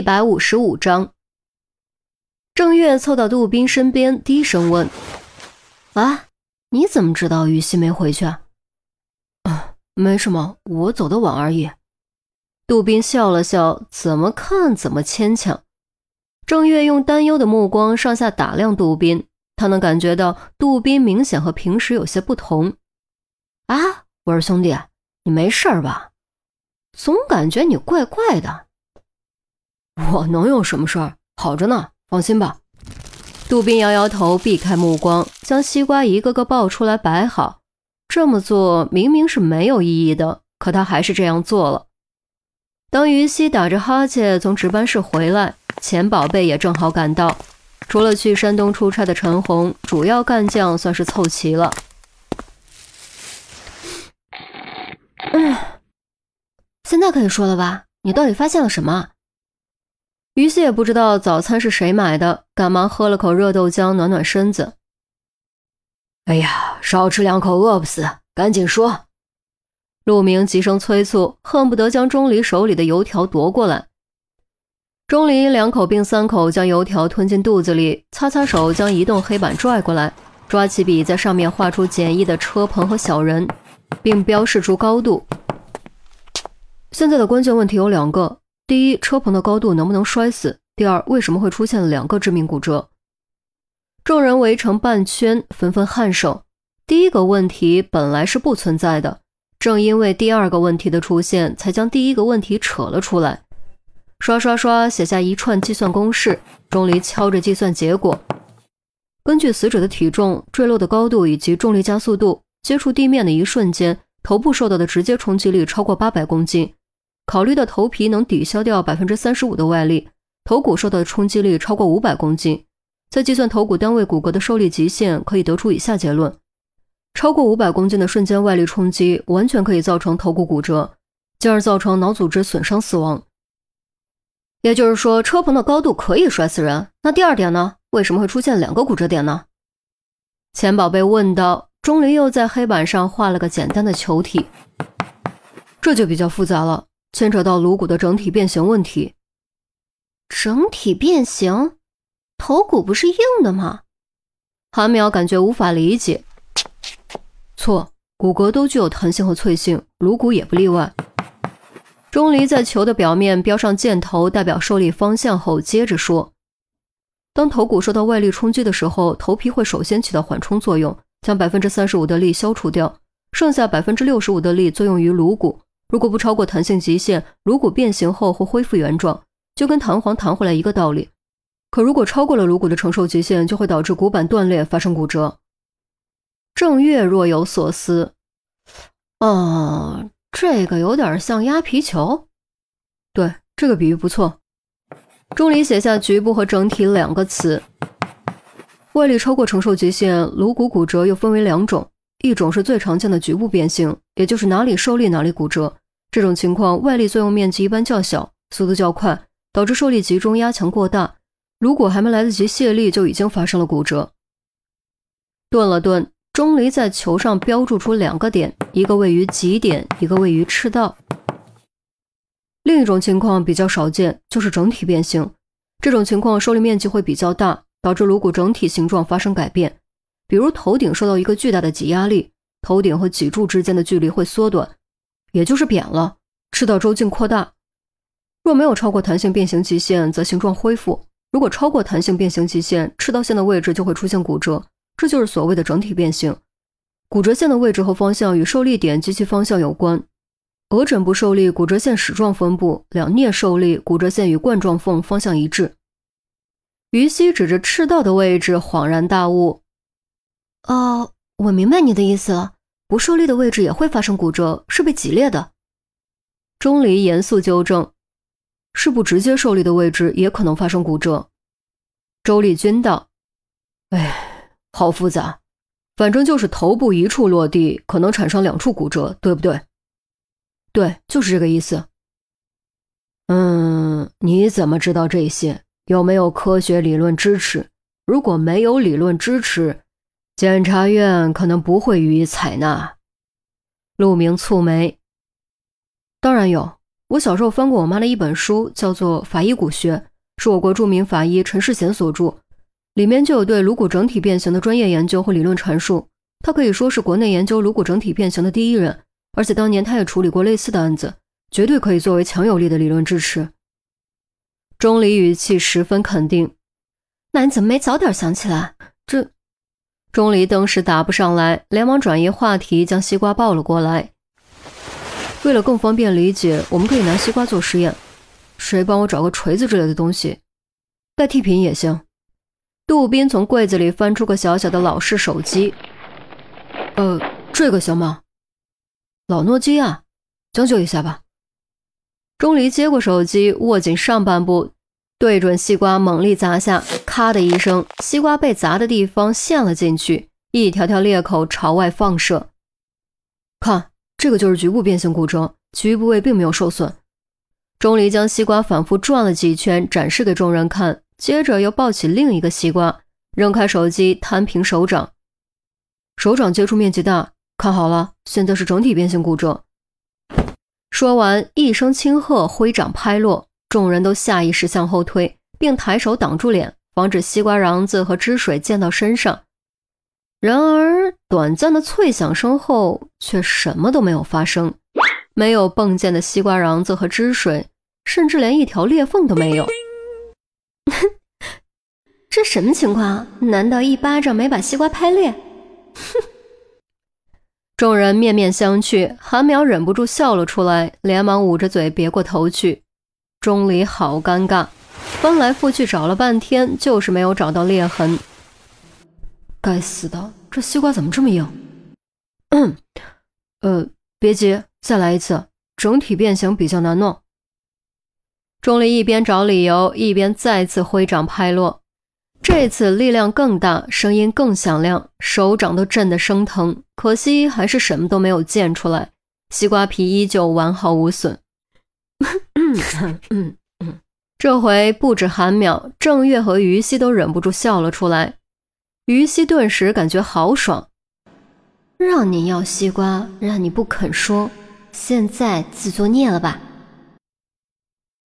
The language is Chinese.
一百五十五章，郑月凑到杜宾身边，低声问：“啊，你怎么知道于西没回去？”“啊，没什么，我走得晚而已。”杜宾笑了笑，怎么看怎么牵强。郑月用担忧的目光上下打量杜宾，他能感觉到杜宾明显和平时有些不同。“啊，我说兄弟，你没事吧？总感觉你怪怪的。”我能有什么事儿？好着呢，放心吧。杜宾摇摇头，避开目光，将西瓜一个个抱出来摆好。这么做明明是没有意义的，可他还是这样做了。当于西打着哈欠从值班室回来，钱宝贝也正好赶到。除了去山东出差的陈红，主要干将算是凑齐了。嗯，现在可以说了吧？你到底发现了什么？于是也不知道早餐是谁买的，赶忙喝了口热豆浆暖暖身子。哎呀，少吃两口饿不死，赶紧说！陆明急声催促，恨不得将钟离手里的油条夺过来。钟离两口并三口将油条吞进肚子里，擦擦手将移动黑板拽过来，抓起笔在上面画出简易的车棚和小人，并标示出高度。现在的关键问题有两个。第一，车棚的高度能不能摔死？第二，为什么会出现两个致命骨折？众人围成半圈，纷纷颔首。第一个问题本来是不存在的，正因为第二个问题的出现，才将第一个问题扯了出来。刷刷刷，写下一串计算公式。钟离敲着计算结果：根据死者的体重、坠落的高度以及重力加速度，接触地面的一瞬间，头部受到的直接冲击力超过八百公斤。考虑到头皮能抵消掉百分之三十五的外力，头骨受到的冲击力超过五百公斤。在计算头骨单位骨骼的受力极限，可以得出以下结论：超过五百公斤的瞬间外力冲击，完全可以造成头骨骨折，进而造成脑组织损伤死亡。也就是说，车棚的高度可以摔死人。那第二点呢？为什么会出现两个骨折点呢？钱宝贝问道。钟离又在黑板上画了个简单的球体，这就比较复杂了。牵扯到颅骨的整体变形问题。整体变形？头骨不是硬的吗？韩淼感觉无法理解。错，骨骼都具有弹性和脆性，颅骨也不例外。钟离在球的表面标上箭头，代表受力方向后，接着说：当头骨受到外力冲击的时候，头皮会首先起到缓冲作用，将百分之三十五的力消除掉，剩下百分之六十五的力作用于颅骨。如果不超过弹性极限，颅骨变形后会恢复原状，就跟弹簧弹回来一个道理。可如果超过了颅骨的承受极限，就会导致骨板断裂，发生骨折。郑月若有所思，哦，这个有点像压皮球。对，这个比喻不错。钟离写下“局部”和“整体”两个词。外力超过承受极限，颅骨骨折又分为两种。一种是最常见的局部变形，也就是哪里受力哪里骨折。这种情况外力作用面积一般较小，速度较快，导致受力集中压强过大，颅骨还没来得及卸力就已经发生了骨折。顿了顿，钟离在球上标注出两个点，一个位于极点，一个位于赤道。另一种情况比较少见，就是整体变形。这种情况受力面积会比较大，导致颅骨整体形状发生改变。比如头顶受到一个巨大的挤压力，头顶和脊柱之间的距离会缩短，也就是扁了，赤道周径扩大。若没有超过弹性变形极限，则形状恢复；如果超过弹性变形极限，赤道线的位置就会出现骨折，这就是所谓的整体变形。骨折线的位置和方向与受力点及其方向有关。额枕部受力，骨折线矢状分布；两颞受力，骨折线与冠状缝方向一致。于西指着赤道的位置，恍然大悟。哦，我明白你的意思了。不受力的位置也会发生骨折，是被挤裂的。钟离严肃纠正：是不直接受力的位置也可能发生骨折。周丽君道：“哎，好复杂，反正就是头部一处落地，可能产生两处骨折，对不对？”“对，就是这个意思。”“嗯，你怎么知道这些？有没有科学理论支持？如果没有理论支持？”检察院可能不会予以采纳。陆明蹙眉，当然有，我小时候翻过我妈的一本书，叫做《法医骨学》，是我国著名法医陈世贤所著，里面就有对颅骨整体变形的专业研究和理论阐述。他可以说是国内研究颅骨整体变形的第一人，而且当年他也处理过类似的案子，绝对可以作为强有力的理论支持。钟离语气十分肯定。那你怎么没早点想起来？这，钟离登时答不上来，连忙转移话题，将西瓜抱了过来。为了更方便理解，我们可以拿西瓜做实验。谁帮我找个锤子之类的东西，代替品也行。杜宾从柜子里翻出个小小的老式手机。呃，这个行吗？老诺基亚，将就一下吧。钟离接过手机，握紧上半部。对准西瓜猛力砸下，咔的一声，西瓜被砸的地方陷了进去，一条条裂口朝外放射。看，这个就是局部变形骨折，其余部位并没有受损。钟离将西瓜反复转了几圈，展示给众人看，接着又抱起另一个西瓜，扔开手机，摊平手掌。手掌接触面积大，看好了，现在是整体变形骨折。说完，一声轻喝，挥掌拍落。众人都下意识向后退，并抬手挡住脸，防止西瓜瓤子和汁水溅到身上。然而，短暂的脆响声后，却什么都没有发生，没有迸溅的西瓜瓤子和汁水，甚至连一条裂缝都没有。这什么情况？难道一巴掌没把西瓜拍裂？哼！众人面面相觑，韩淼忍不住笑了出来，连忙捂着嘴别过头去。钟离好尴尬，翻来覆去找了半天，就是没有找到裂痕。该死的，这西瓜怎么这么硬？嗯，呃，别急，再来一次，整体变形比较难弄。钟离一边找理由，一边再次挥掌拍落，这次力量更大，声音更响亮，手掌都震得生疼。可惜还是什么都没有溅出来，西瓜皮依旧完好无损。嗯嗯嗯，这回不止韩淼，郑月和于西都忍不住笑了出来。于西顿时感觉好爽，让你要西瓜，让你不肯说，现在自作孽了吧？